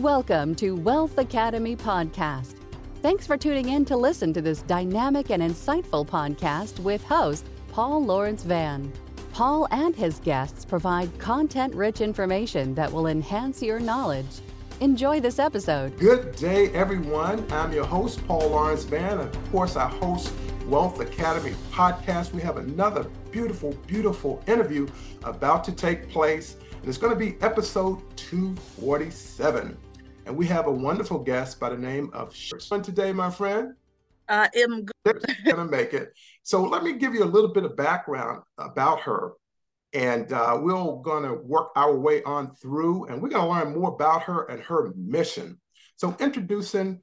Welcome to Wealth Academy Podcast. Thanks for tuning in to listen to this dynamic and insightful podcast with host Paul Lawrence Vann. Paul and his guests provide content rich information that will enhance your knowledge. Enjoy this episode. Good day, everyone. I'm your host, Paul Lawrence Vann. Of course, I host Wealth Academy podcast. We have another beautiful, beautiful interview about to take place. And it's going to be episode 247. And we have a wonderful guest by the name of Sharon today, my friend. I am good. gonna make it. So let me give you a little bit of background about her. And uh, we're gonna work our way on through and we're gonna learn more about her and her mission. So introducing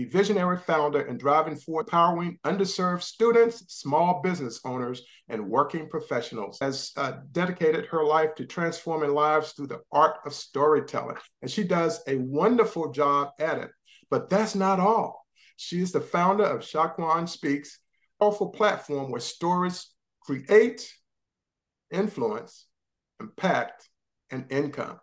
the visionary founder and driving force empowering underserved students, small business owners, and working professionals, has uh, dedicated her life to transforming lives through the art of storytelling. And she does a wonderful job at it. But that's not all. She is the founder of Shaquane Speaks, a powerful platform where stories create, influence, impact, and income.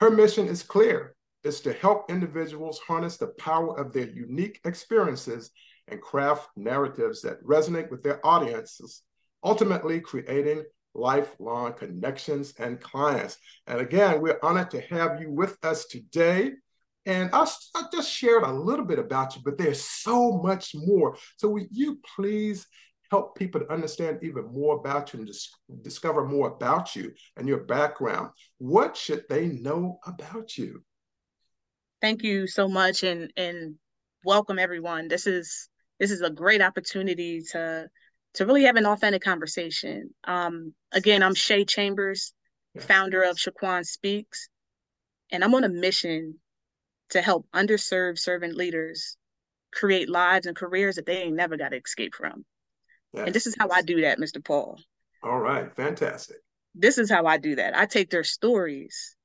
Her mission is clear is to help individuals harness the power of their unique experiences and craft narratives that resonate with their audiences, ultimately creating lifelong connections and clients. And again, we're honored to have you with us today. And I, I just shared a little bit about you, but there's so much more. So, will you please help people to understand even more about you and dis- discover more about you and your background? What should they know about you? Thank you so much and and welcome everyone. This is this is a great opportunity to to really have an authentic conversation. Um, again, I'm Shae Chambers, founder of Shaquane Speaks, and I'm on a mission to help underserved servant leaders create lives and careers that they ain't never got to escape from. Yes. And this is how I do that, Mr. Paul. All right, fantastic. This is how I do that. I take their stories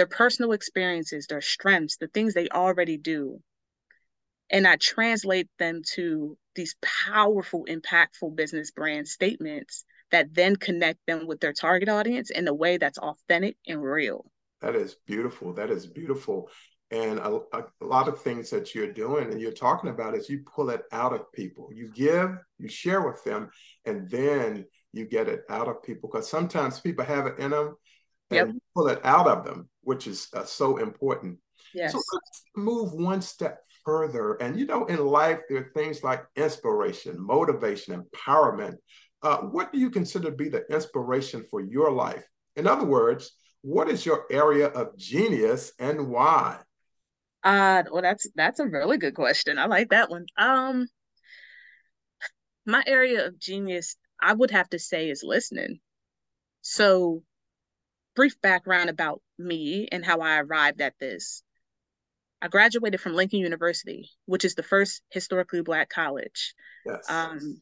their personal experiences, their strengths, the things they already do. And I translate them to these powerful, impactful business brand statements that then connect them with their target audience in a way that's authentic and real. That is beautiful. That is beautiful. And a, a, a, lot of things that you're doing and you're talking about is you pull it out of people. You give, you share with them, and then you get it out of people. Because sometimes people have it in them and yep. pull it out of them, which is uh, so important. Yes. So let's move one step further. And you know, in life, there are things like inspiration, motivation, empowerment. Uh, what do you consider to be the inspiration for your life? In other words, what is your area of genius and why? Uh, well, that's that's a really good question. I like that one. Um, my area of genius, I would have to say, is listening. So brief background about me and how I arrived at this. I graduated from Lincoln University, which is the first historically Black college. Yes. Um,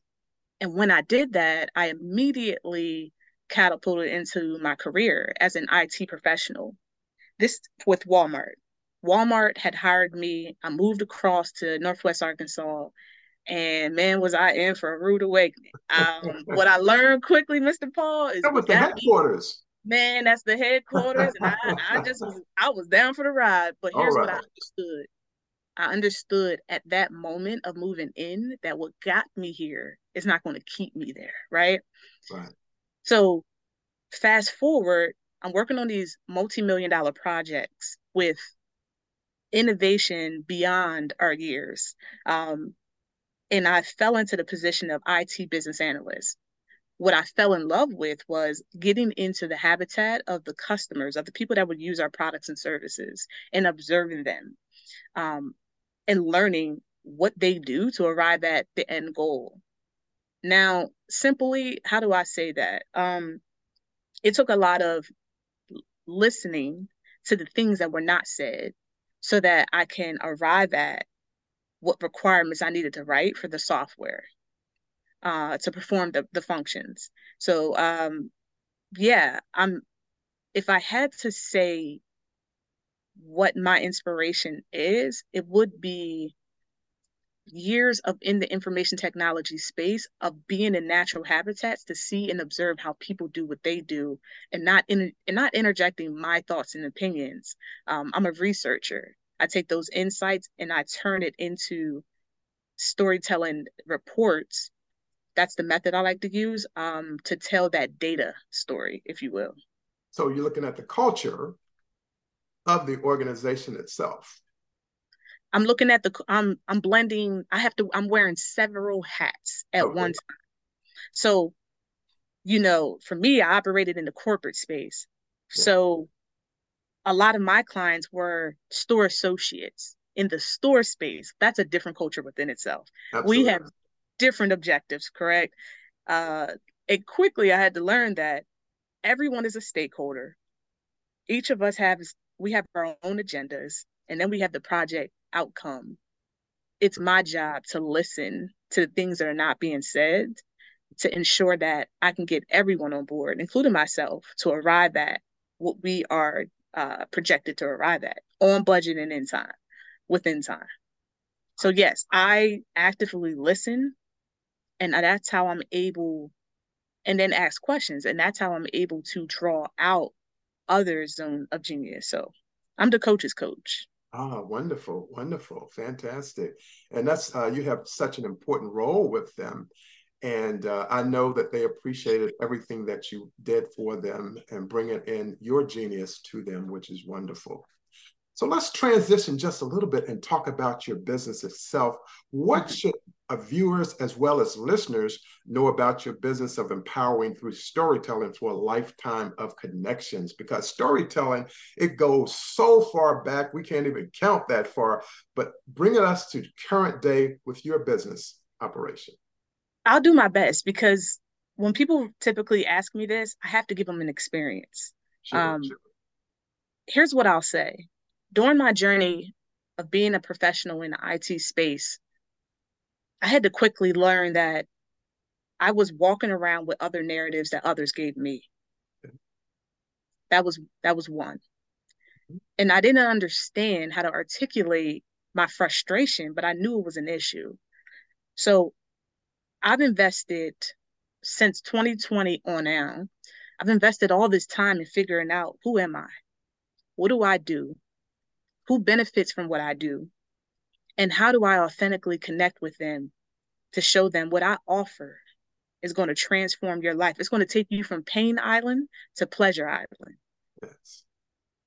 and when I did that, I immediately catapulted into my career as an IT professional. This with Walmart. Walmart had hired me. I moved across to Northwest Arkansas, and man, was I in for a rude awakening. Um, what I learned quickly, Mr. Paul, is that was the headquarters man, that's the headquarters. And I, I just was, I was down for the ride. But here's right. what I understood. I understood at that moment of moving in that what got me here is not going to keep me there, right? Right. So fast forward, I'm working on these multi-million dollar projects with innovation beyond our years. Um, and I fell into the position of IT business analyst what I fell in love with was getting into the habitat of the customers, of the people that would use our products and services, and observing them um, and learning what they do to arrive at the end goal. Now, simply, how do I say that? Um, it took a lot of listening to the things that were not said so that I can arrive at what requirements I needed to write for the software uh, to perform the, the functions. So um, yeah, I'm if I had to say what my inspiration is, it would be years of in the information technology space of being in natural habitats to see and observe how people do what they do and not in and not interjecting my thoughts and opinions um, i'm a researcher i take those insights and i turn it into storytelling reports that's the method i like to use um, to tell that data story if you will so you're looking at the culture of the organization itself I'm looking at the I'm I'm blending. I have to. I'm wearing several hats at okay. one time. So, you know, for me, I operated in the corporate space. Yeah. So, a lot of my clients were store associates in the store space. That's a different culture within itself. Absolutely. We have different objectives, correct? Uh, and quickly, I had to learn that everyone is a stakeholder. Each of us has we have our own agendas, and then we have the project outcome. It's my job to listen to the things that are not being said to ensure that I can get everyone on board, including myself, to arrive at what we are uh, projected to arrive at on budget and in time, within time. So, yes, I actively listen, and that's how I'm able, and then ask questions, and that's how I'm able to draw out other zone of genius. So, I'm the coach's coach. Ah, wonderful, wonderful, fantastic. And that's uh, you have such an important role with them. And uh, I know that they appreciated everything that you did for them and bringing in your genius to them, which is wonderful. So let's transition just a little bit and talk about your business itself. What should viewers as well as listeners know about your business of empowering through storytelling for a lifetime of connections? Because storytelling, it goes so far back, we can't even count that far, but bringing us to current day with your business operation. I'll do my best because when people typically ask me this, I have to give them an experience. Sure, um, sure. Here's what I'll say during my journey of being a professional in the IT space, I had to quickly learn that I was walking around with other narratives that others gave me. That was that was one. And I didn't understand how to articulate my frustration, but I knew it was an issue. So I've invested since 2020 on now. I've invested all this time in figuring out who am I? What do I do? who benefits from what I do? And how do I authentically connect with them to show them what I offer is going to transform your life? It's going to take you from pain island to pleasure island. Yes.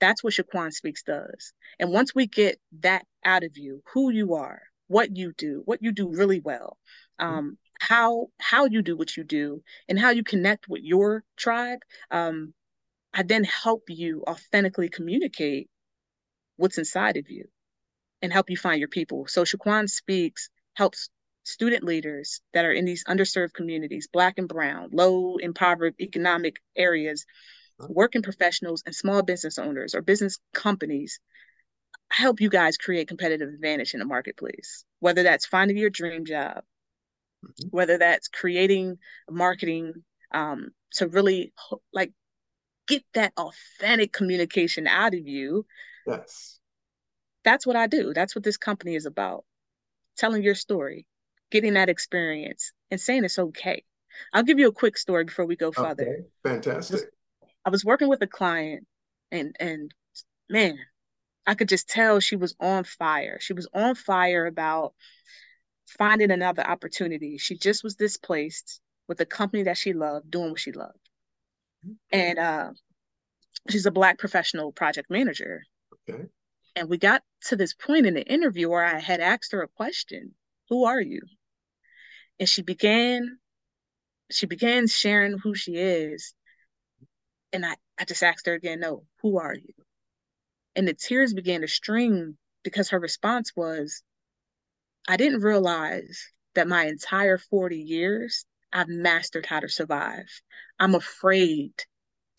That's what Shaquane Speaks does. And once we get that out of you, who you are, what you do, what you do really well, mm-hmm. um, how how you do what you do, and how you connect with your tribe, um, I then help you authentically communicate what's inside of you and help you find your people. So Shaquane Speaks helps student leaders that are in these underserved communities, Black and Brown, low impoverished economic areas, working professionals, and small business owners or business companies help you guys create competitive advantage in the marketplace, whether that's finding your dream job, mm-hmm. whether that's creating marketing um, to really like get that authentic communication out of you Yes. That's what I do. That's what this company is about. Telling your story, getting that experience, and saying it's okay. I'll give you a quick story before we go further. Okay. Fantastic. I was, I was working with a client and and man, I could just tell she was on fire. She was on fire about finding another opportunity. She just was displaced with a company that she loved, doing what she loved. And uh, she's a black professional project manager. Okay. And we got to this point in the interview where I had asked her a question Who are you? And she began she began sharing who she is. And I, I just asked her again, no, who are you? And the tears began to stream because her response was, I didn't realize that my entire 40 years I've mastered how to survive. I'm afraid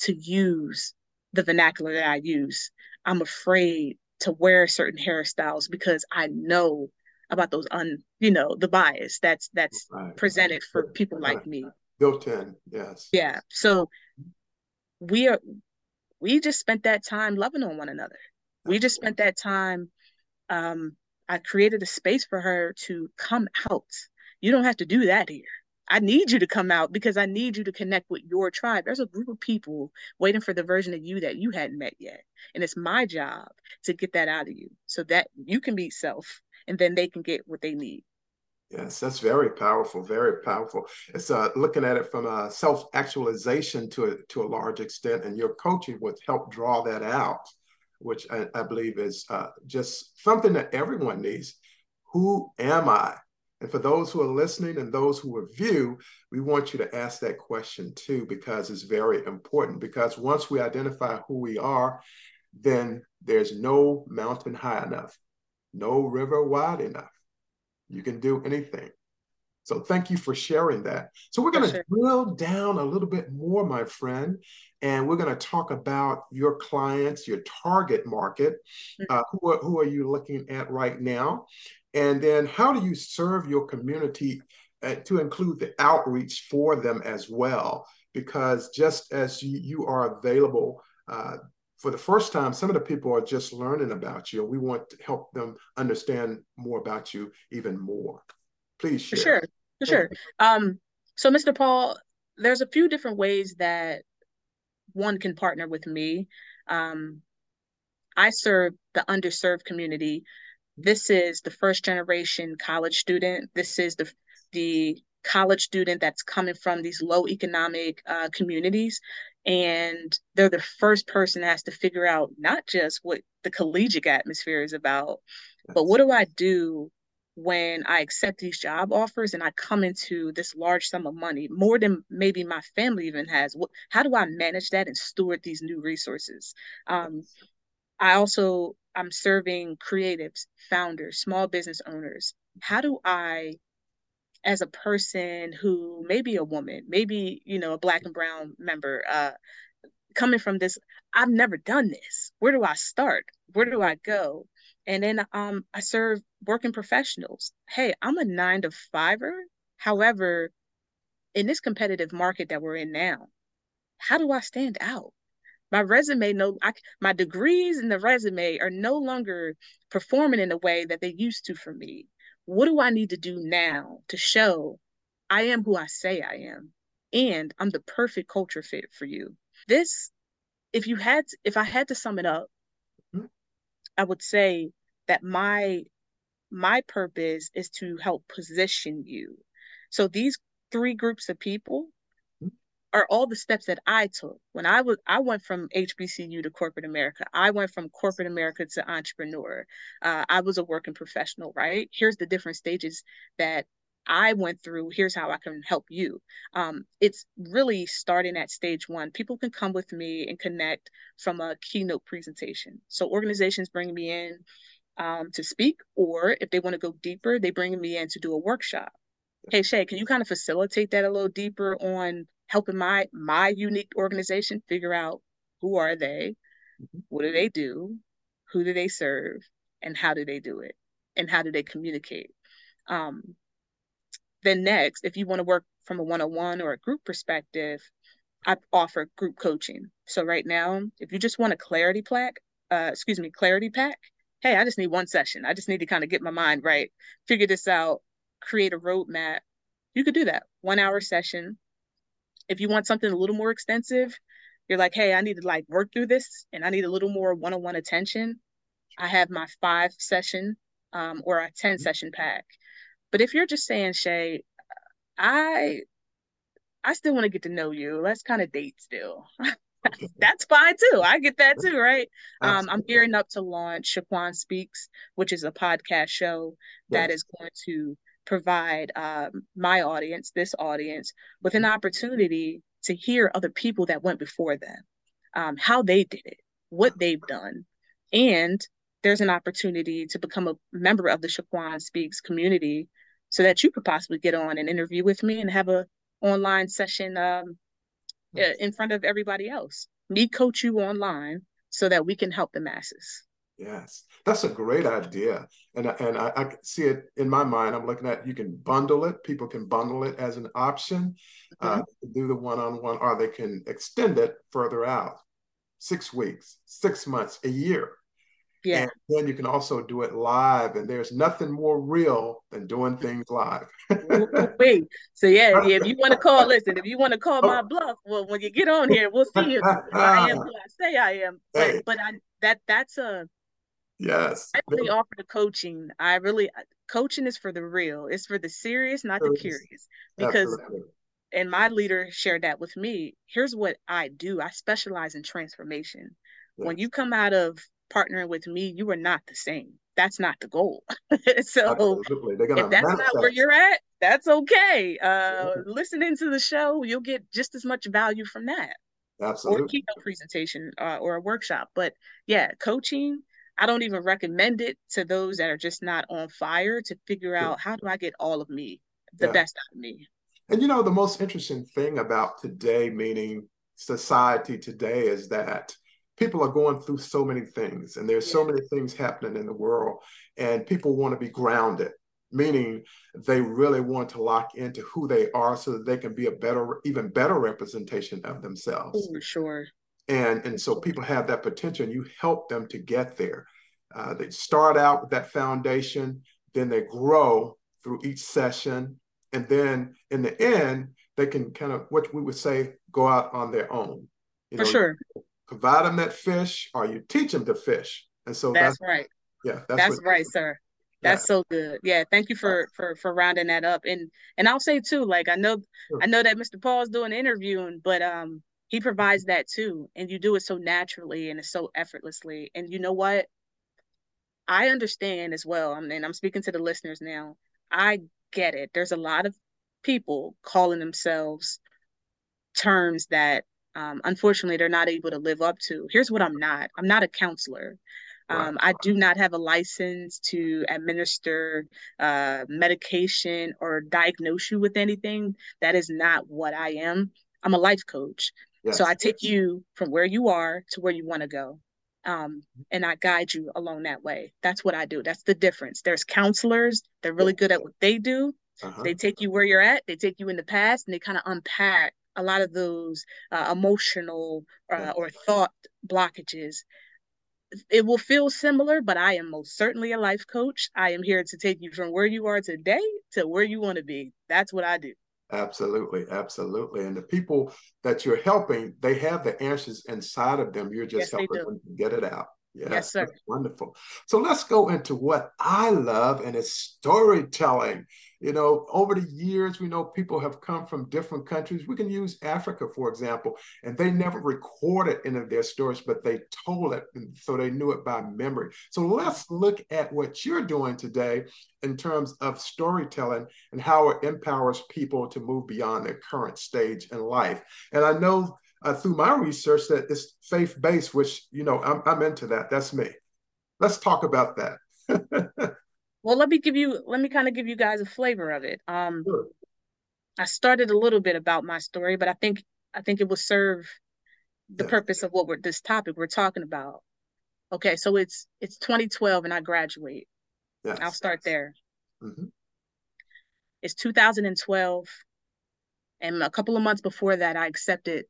to use the vernacular that I use. I'm afraid to wear certain hairstyles because I know about those un you know the bias that's that's right. presented for people right. like me built in yes yeah so we are we just spent that time loving on one another we just spent that time um I created a space for her to come out. You don't have to do that here. I need you to come out because I need you to connect with your tribe. There's a group of people waiting for the version of you that you hadn't met yet. And it's my job to get that out of you so that you can be self and then they can get what they need. Yes, that's very powerful, very powerful. It's uh, looking at it from a self-actualization to a, to a large extent, and your coaching would help draw that out, which I, I believe is uh, just something that everyone needs. Who am I? And for those who are listening and those who review, we want you to ask that question too, because it's very important. Because once we identify who we are, then there's no mountain high enough, no river wide enough. You can do anything. So thank you for sharing that. So we're going to sure. drill down a little bit more, my friend, and we're going to talk about your clients, your target market. Mm. Uh, who, are, who are you looking at right now? And then how do you serve your community uh, to include the outreach for them as well? Because just as you, you are available uh, for the first time, some of the people are just learning about you. We want to help them understand more about you even more. Please share. For sure, for sure. Um, so, Mr. Paul, there's a few different ways that one can partner with me. Um, I serve the underserved community this is the first generation college student. This is the the college student that's coming from these low economic uh, communities and they're the first person that has to figure out not just what the collegiate atmosphere is about but what do i do when i accept these job offers and i come into this large sum of money more than maybe my family even has how do i manage that and steward these new resources um, i also I'm serving creatives, founders, small business owners. How do I, as a person who maybe a woman, maybe, you know, a black and brown member, uh, coming from this, I've never done this. Where do I start? Where do I go? And then um, I serve working professionals. Hey, I'm a nine to fiver. However, in this competitive market that we're in now, how do I stand out? my resume no I, my degrees in the resume are no longer performing in the way that they used to for me what do i need to do now to show i am who i say i am and i'm the perfect culture fit for you this if you had if i had to sum it up. I would say that my my purpose is to help position you so these three groups of people are all the steps that I took when I was I went from HBCU to corporate America. I went from corporate America to entrepreneur. Uh, I was a working professional, right? Here's the different stages that I went through. Here's how I can help you. Um, it's really starting at stage one. People can come with me and connect from a keynote presentation. So organizations bring me in um, to speak, or if they want to go deeper, they bring me in to do a workshop. Hey Shae, can you kind of facilitate that a little deeper on helping my my unique organization figure out who are they, mm-hmm. what do they do, who do they serve, and how do they do it, and how do they communicate. Um, then next, if you want to work from a one-on-one or a group perspective, I offer group coaching. So right now, if you just want a clarity plaque, uh, excuse me, clarity pack, hey, I just need one session. I just need to kind of get my mind right, figure this out, create a roadmap. You could do that. One hour session, if you want something a little more extensive, you're like, hey, I need to like work through this and I need a little more one-on-one attention. I have my five session um, or a 10 session pack. But if you're just saying, Shae, I I still want to get to know you. Let's kind of date still. That's fine too. I get that too, right? Um, I'm gearing up to launch Shaquane Speaks, which is a podcast show that is going to provide um, my audience, this audience, with an opportunity to hear other people that went before them, um, how they did it, what they've done. And there's an opportunity to become a member of the Shaquane Speaks community so that you could possibly get on an interview with me and have a online session um, in front of everybody else. Me coach you online so that we can help the masses. Yes, that's a great idea, and and I, I, see it in my mind. I'm looking at you can bundle it. People can bundle it as an option, mm-hmm. uh, do the one-on-one, or they can extend it further out, six weeks, six months, a year, Yeah. And then you can also do it live. And there's nothing more real than doing things live. Wait. So yeah, yeah, if you want to call, listen, if you want to call oh. my bluff, well, when you get on here, we'll see if I am who I say I am. But hey. but I that that's a yes. I really offer the coaching. I really uh, coaching is for the real. It's for the serious, not the curious. Because Absolutely. and my leader shared that with me. Here's what I do. I specialize in transformation. Yes. When you come out of partnering with me, you are not the same. That's not the goal. so if that's not where you're at, that's okay. Uh, listening to the show, you'll get just as much value from that. Absolutely. Or a keynote presentation uh, or a workshop. But yeah, coaching, I don't even recommend it to those that are just not on fire to figure out how do I get all of me, the yeah. best out of me. And you know, the most interesting thing about today, meaning society today, is that people are going through so many things and there's yeah. so many things happening in the world and people want to be grounded meaning they really want to lock into who they are so that they can be a better even better representation of themselves. For sure. And and so people have that potential and you help them to get there. Uh, they start out with that foundation then they grow through each session and then in the end they can kind of what we would say go out on their own. You for know, sure provide them that fish or you teach them to fish. And so that's, that's right. Yeah, that's, that's right, sir. That's yeah. so good. Yeah, thank you for for for rounding that up. And and I'll say too, like I know sure. I know that Mr. Paul's doing interviewing, but um he provides that too. And you do it so naturally and it's so effortlessly. And you know what? I understand as well. I mean, I'm speaking to the listeners now. I get it. There's a lot of people calling themselves terms that um, unfortunately they're not able to live up to. Here's what I'm not I'm not a counselor. Um, I do not have a license to administer uh, medication or diagnose you with anything. That is not what I am. I'm a life coach. Yes. So I take you from where you are to where you want to go. Um, and I guide you along that way. That's what I do. That's the difference. There's counselors, they're really good at what they do. Uh-huh. They take you where you're at, they take you in the past, and they kind of unpack a lot of those uh, emotional uh, or thought blockages. It will feel similar, but I am most certainly a life coach. I am here to take you from where you are today to where you want to be. That's what I do. Absolutely, absolutely. And the people that you're helping, they have the answers inside of them. You're just yes, helping them get it out. Yes, yes sir. Wonderful. So let's go into what I love, and it's storytelling. You know, over the years, we know people have come from different countries. We can use Africa, for example, and they never recorded any of their stories, but they told it, so they knew it by memory. So let's look at what you're doing today in terms of storytelling and how it empowers people to move beyond their current stage in life. And I know uh, through my research that it's faith based, which you know I'm I'm into that. That's me. Let's talk about that. well, let me give you let me kind of give you guys a flavor of it. Um, sure. I started a little bit about my story, but I think I think it will serve the purpose of what we're this topic we're talking about. Okay, so it's it's 2012 and I graduate. Yes. I'll start there. Mm-hmm. It's 2012, and a couple of months before that, I accepted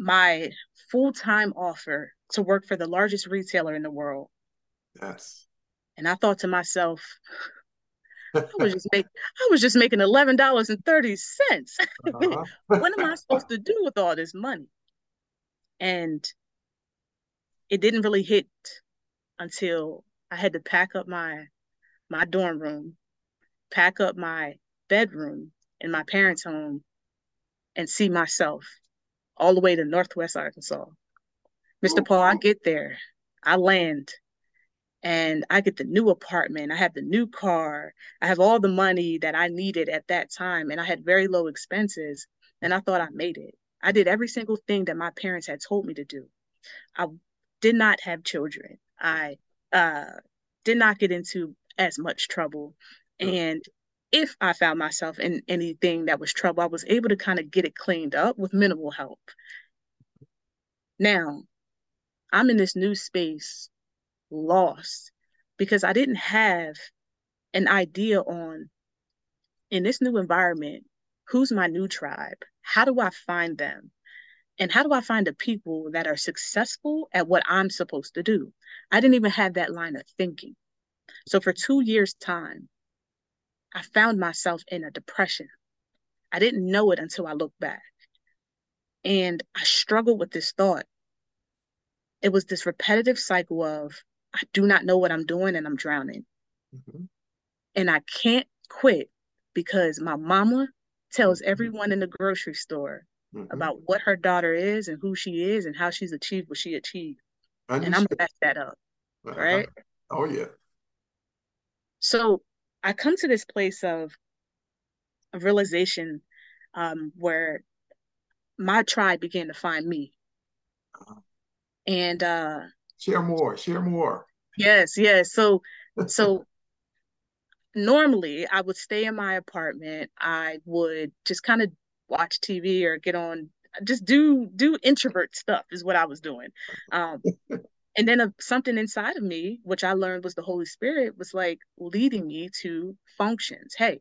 my full time offer to work for the largest retailer in the world. Yes. And I thought to myself, I was just make, I was just making eleven dollars and thirty cents. Uh-huh. what am I supposed to do with all this money? And it didn't really hit until I had to pack up my my dorm room, pack up my bedroom in my parents' home, and see myself all the way to Northwest Arkansas. Mr. Paul, I get there, I land, and I get the new apartment. I have the new car. I have all the money that I needed at that time, and I had very low expenses. And I thought I made it. I did every single thing that my parents had told me to do. I did not have children. I uh, did not get into as much trouble. And if I found myself in anything that was trouble, I was able to kind of get it cleaned up with minimal help. Now, I'm in this new space lost because I didn't have an idea on in this new environment who's my new tribe? How do I find them? And how do I find the people that are successful at what I'm supposed to do? I didn't even have that line of thinking. So for two years' time, I found myself in a depression. I didn't know it until I looked back. And I struggled with this thought. It was this repetitive cycle of, I do not know what I'm doing and I'm drowning. Mm-hmm. And I can't quit because my mama tells mm-hmm. everyone in the grocery store mm-hmm. about what her daughter is and who she is and how she's achieved what she achieved. And I'm gonna mess that up. Uh-huh. Right? Oh yeah. So I come to this place of, of realization um, where my tribe began to find me. And uh share more, share more. Yes, yes. So so normally I would stay in my apartment. I would just kind of watch TV or get on just do do introvert stuff is what I was doing. Um and then uh, something inside of me which I learned was the Holy Spirit was like leading me to functions. Hey,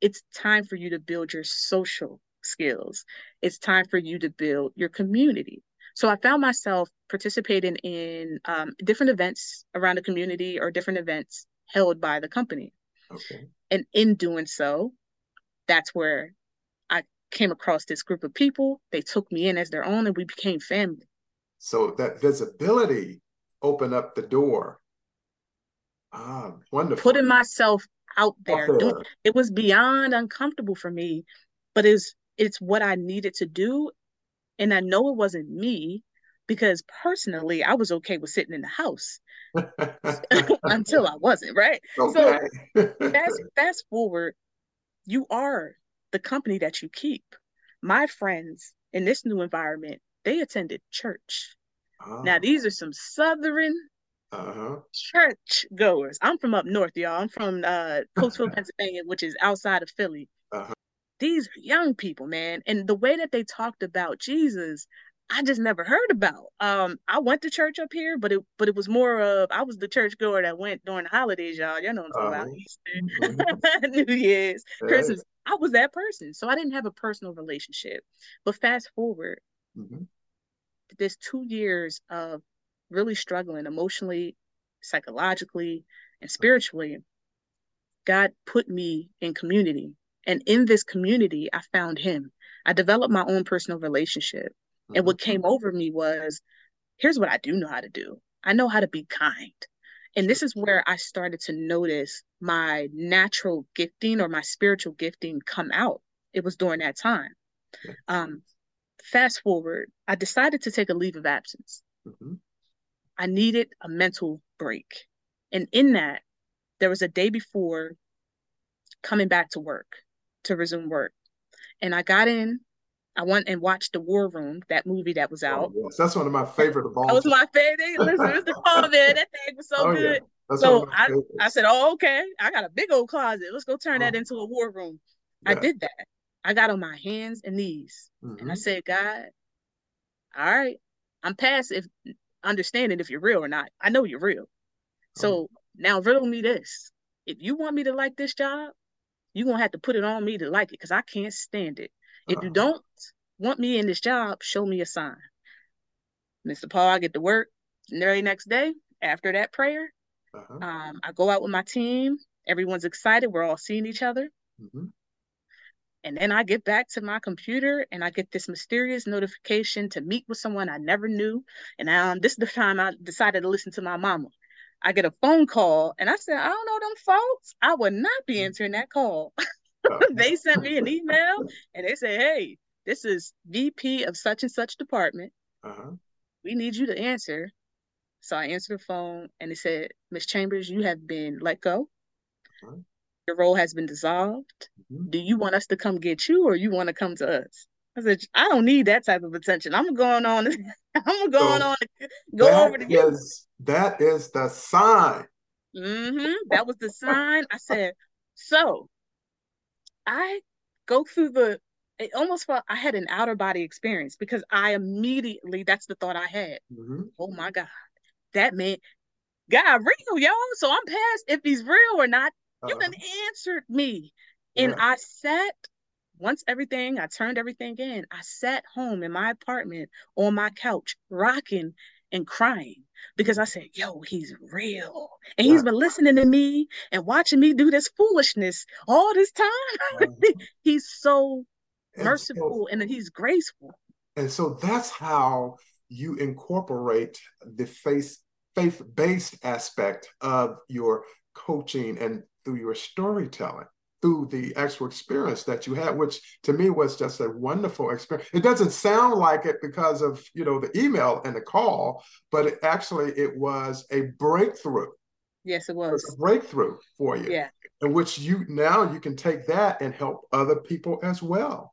it's time for you to build your social skills. It's time for you to build your community. So I found myself participating in um, different events around the community or different events held by the company. Okay. And in doing so, that's where I came across this group of people. They took me in as their own and we became family. So that visibility opened up the door. Ah, wonderful. Putting myself out there. there. It was beyond uncomfortable for me, but it's it's what I needed to do. And I know it wasn't me because personally I was okay with sitting in the house until I wasn't, right? Okay. So fast fast forward, you are the company that you keep. My friends in this new environment, they attended church. Oh. Now these are some southern uh-huh. church goers. I'm from up north, y'all. I'm from uh Coatesville, Pennsylvania, which is outside of Philly. Uh-huh. These are young people, man. And the way that they talked about Jesus, I just never heard about. Um, I went to church up here, but it but it was more of I was the church goer that went during the holidays, y'all. Y'all know what I'm talking uh-huh. about. Easter, mm-hmm. New Year's, Christmas. I was that person. So I didn't have a personal relationship. But fast forward, mm-hmm. this two years of really struggling emotionally, psychologically, and spiritually, God put me in community. And in this community, I found Him. I developed my own personal relationship. Mm-hmm. And what mm-hmm. came over me was here's what I do know how to do I know how to be kind. And this is where I started to notice my natural gifting or my spiritual gifting come out. It was during that time. Um, fast forward, I decided to take a leave of absence. Mm-hmm. I needed a mental break. And in that, there was a day before coming back to work to resume work. And I got in, I went and watched The War Room, that movie that was oh, out. Oh, yes. That's one of my favorite of all. That was my favorite. Listen, Mr. Paul, man, that thing was so oh, good. Yeah. So I, I said, Oh, okay. I got a big old closet. Let's go turn oh. that into a war room. Yeah. I did that. I got on my hands and knees mm-hmm. and I mm-hmm. said, God, all right, I'm past if understanding if you're real or not. I know you're real. So now riddle me this. If you want me to like this job, you're gonna have to put it on me to like it because I can't stand it. If uh-huh. you don't want me in this job, show me a sign. Mr. Paul, I get to work the very next day after that prayer. Uh-huh. Um, I go out with my team. Everyone's excited. We're all seeing each other. Mm-hmm. And then I get back to my computer and I get this mysterious notification to meet with someone I never knew. And um, this is the time I decided to listen to my mama. I get a phone call and I said, I don't know them folks. I would not be answering that call. they sent me an email and they said, Hey, this is VP of such and such department. Uh-huh. We need you to answer. So I answered the phone and they said, Miss Chambers, you have been let go. Uh-huh. Your role has been dissolved. Mm-hmm. Do you want us to come get you or you want to come to us? I said, I don't need that type of attention. I'm going on. I'm going so on. Go over to you. That is the sign. Mm-hmm. That was the sign. I said, so I go through the. It almost felt I had an outer body experience because I immediately. That's the thought I had. Mm-hmm. Oh my God, that man, God real, y'all. So I'm past if he's real or not. Uh-huh. You done answered me, and I sat once everything, I turned everything in, I sat home in my apartment on my couch, rocking and crying because I said, yo, he's real. And he's been listening to me and watching me do this foolishness all this time. Uh-huh. he's so and merciful so, and he's graceful. And so that's how you incorporate the faith faith-based aspect of your coaching and through your storytelling through the actual experience that you had which to me was just a wonderful experience. It doesn't sound like it because of you know the email and the call but it actually it was a breakthrough. Yes it was, it was. a breakthrough for you yeah. in which you now you can take that and help other people as well.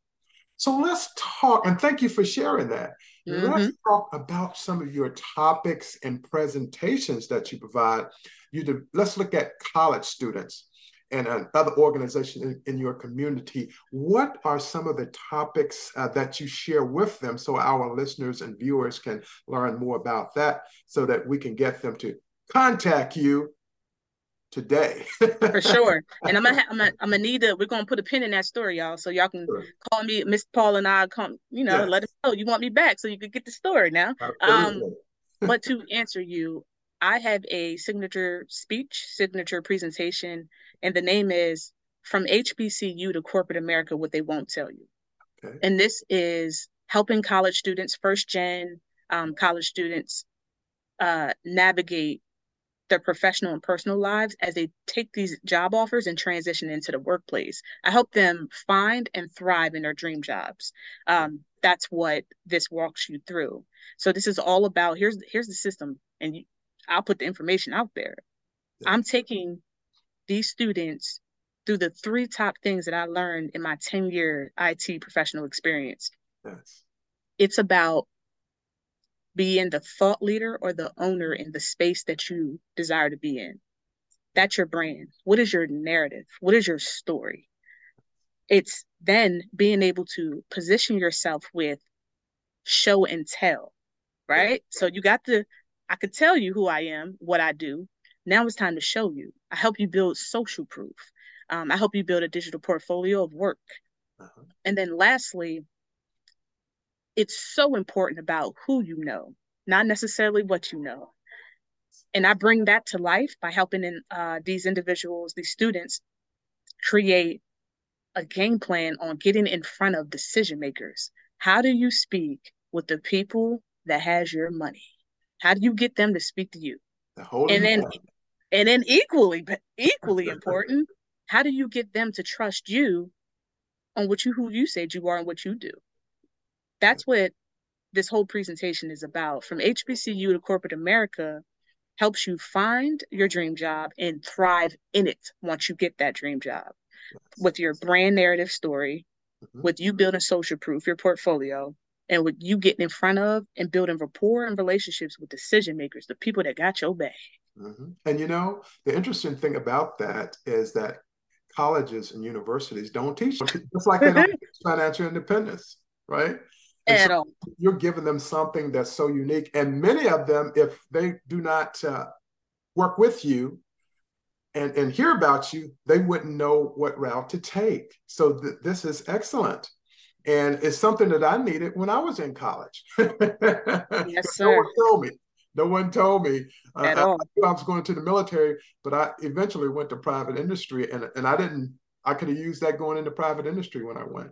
So let's talk and thank you for sharing that mm-hmm. let's talk about some of your topics and presentations that you provide you do, let's look at college students and other organizations in, in, your community. What are some of the topics uh, that you share with them so our listeners and viewers can learn more about that so that we can get them to contact you today? For sure. And I'm gonna, I'm gonna, I'm gonna need to, we're gonna put a pin in that story, y'all. So y'all can sure. call me, Miss Paul and I come, you know, let us know you want me back so you could get the story now. Um, but to answer you, I have a signature speech, signature presentation and the name is From HBCU to Corporate America What They Won't Tell You. Okay. And this is helping college students, first gen um, college students, uh, navigate their professional and personal lives as they take these job offers and transition into the workplace. I help them find and thrive in their dream jobs. Um, that's what this walks you through. So this is all about here's here's the system, and you, I'll put the information out there. Yeah. I'm taking these students through the three top things that I learned in my 10 year IT professional experience. Yes. It's about being the thought leader or the owner in the space that you desire to be in. That's your brand. What is your narrative? What is your story? It's then being able to position yourself with show and tell, right? So you got the, I could tell you who I am, what I do, now it's time to show you. I help you build social proof. Um, I help you build a digital portfolio of work. Uh-huh. And then lastly, it's so important about who you know, not necessarily what you know. And I bring that to life by helping in, uh, these individuals, these students, create a game plan on getting in front of decision makers. How do you speak with the people that has your money? How do you get them to speak to you? and then and then equally equally important, how do you get them to trust you on what you who you said you are and what you do? That's what this whole presentation is about. From HBCU to corporate America helps you find your dream job and thrive in it once you get that dream job with your brand narrative story, mm-hmm. with you building social proof, your portfolio, and with you getting in front of and building rapport and relationships with decision makers, the people that got your back. Mm-hmm. And you know, the interesting thing about that is that colleges and universities don't teach just like they don't teach financial independence, right? At so all. You're giving them something that's so unique, and many of them, if they do not uh, work with you and and hear about you, they wouldn't know what route to take. So th- this is excellent and it's something that I needed when I was in college. yes, sir. no one told me. No one told me. Uh, all. I, I was going to the military, but I eventually went to private industry, and and I didn't. I could have used that going into private industry when I went.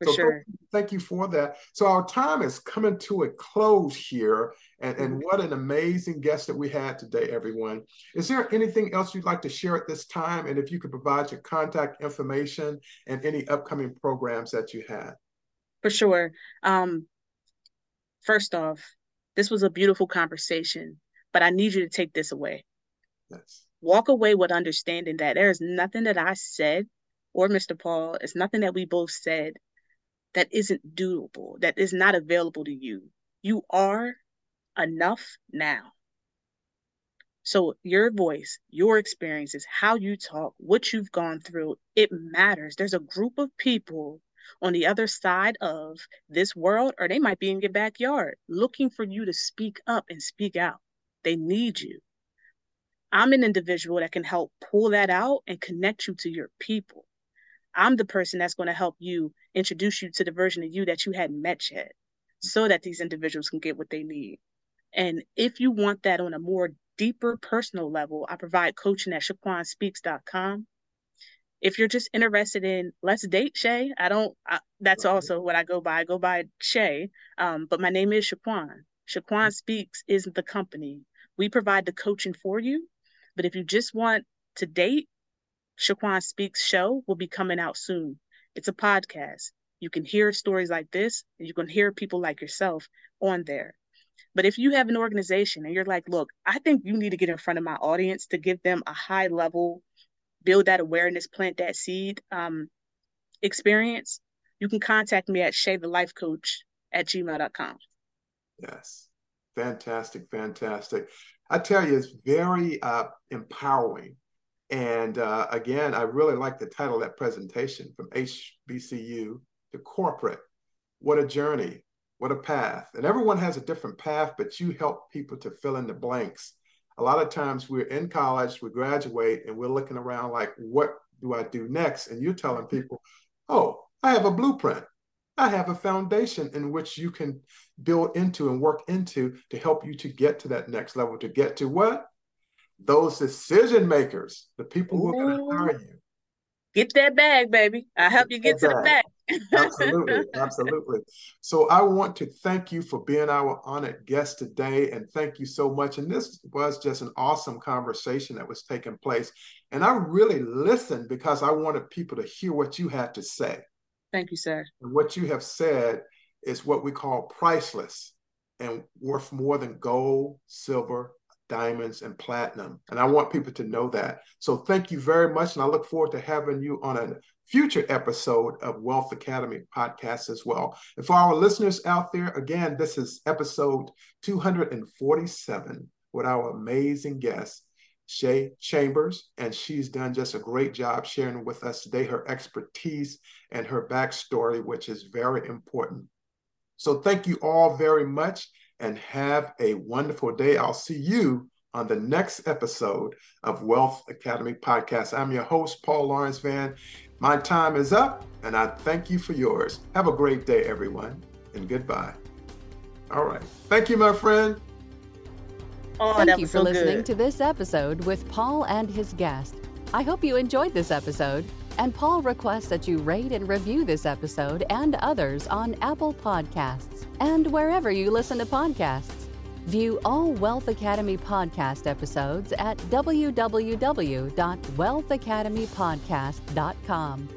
For so sure. Thank you for that. So our time is coming to a close here, and, and mm-hmm. what an amazing guest that we had today, everyone. Is there anything else you'd like to share at this time? And if you could provide your contact information and any upcoming programs that you had. For sure. Um, first off, this was a beautiful conversation, but I need you to take this away. Yes. Walk away with understanding that there is nothing that I said or Mr. Paul, it's nothing that we both said that isn't doable, that is not available to you. You are enough now. So, your voice, your experiences, how you talk, what you've gone through, it matters. There's a group of people on the other side of this world, or they might be in your backyard looking for you to speak up and speak out. They need you. I'm an individual that can help pull that out and connect you to your people. I'm the person that's going to help you introduce you to the version of you that you hadn't met yet so that these individuals can get what they need. And if you want that on a more deeper personal level, I provide coaching at shaquanespeaks.com. If you're just interested in let's date Shae, I don't. I, that's also what I go by. I go by Shae, um, but my name is Shaquane. Shaquane Speaks isn't the company. We provide the coaching for you, but if you just want to date, Shaquane Speaks show will be coming out soon. It's a podcast. You can hear stories like this, and you can hear people like yourself on there. But if you have an organization and you're like, look, I think you need to get in front of my audience to give them a high level, build that awareness, plant that seed um, experience, you can contact me at Shae the Life Coach at gmail.com. Yes. Fantastic. Fantastic. I tell you, it's very uh, empowering. And uh, again, I really like the title of that presentation from HBCU to corporate. What a journey what a path. And everyone has a different path, but you help people to fill in the blanks. A lot of times we're in college, we graduate, and we're looking around like, what do I do next? And you're telling people, oh, I have a blueprint. I have a foundation in which you can build into and work into to help you to get to that next level, to get to what? Those decision makers, the people who are going to hire you. Get that bag, baby. I help you get, get to bag. the bag absolutely, absolutely. So I want to thank you for being our honored guest today, and thank you so much. And this was just an awesome conversation that was taking place, and I really listened because I wanted people to hear what you had to say. Thank you, sir. And what you have said is what we call priceless and worth more than gold, silver, diamonds, and platinum. And I want people to know that. So thank you very much. And I look forward to having you on a future episode of Wealth Academy podcast as well. And for our listeners out there, again, this is episode 247 with our amazing guest, Shae Chambers, and she's done just a great job sharing with us today her expertise and her backstory, which is very important. So thank you all very much and have a wonderful day. I'll see you on the next episode of Wealth Academy Podcast. I'm your host, Paul Lawrence Vann. My time is up, and I thank you for yours. Have a great day, everyone, and goodbye. All right. Thank you, my friend. Oh, Thank you for so listening good. to this episode with Paul and his guest. I hope you enjoyed this episode, and Paul requests that you rate and review this episode and others on Apple Podcasts and wherever you listen to podcasts. View all Wealth Academy podcast episodes at www.wealthacademypodcast.com.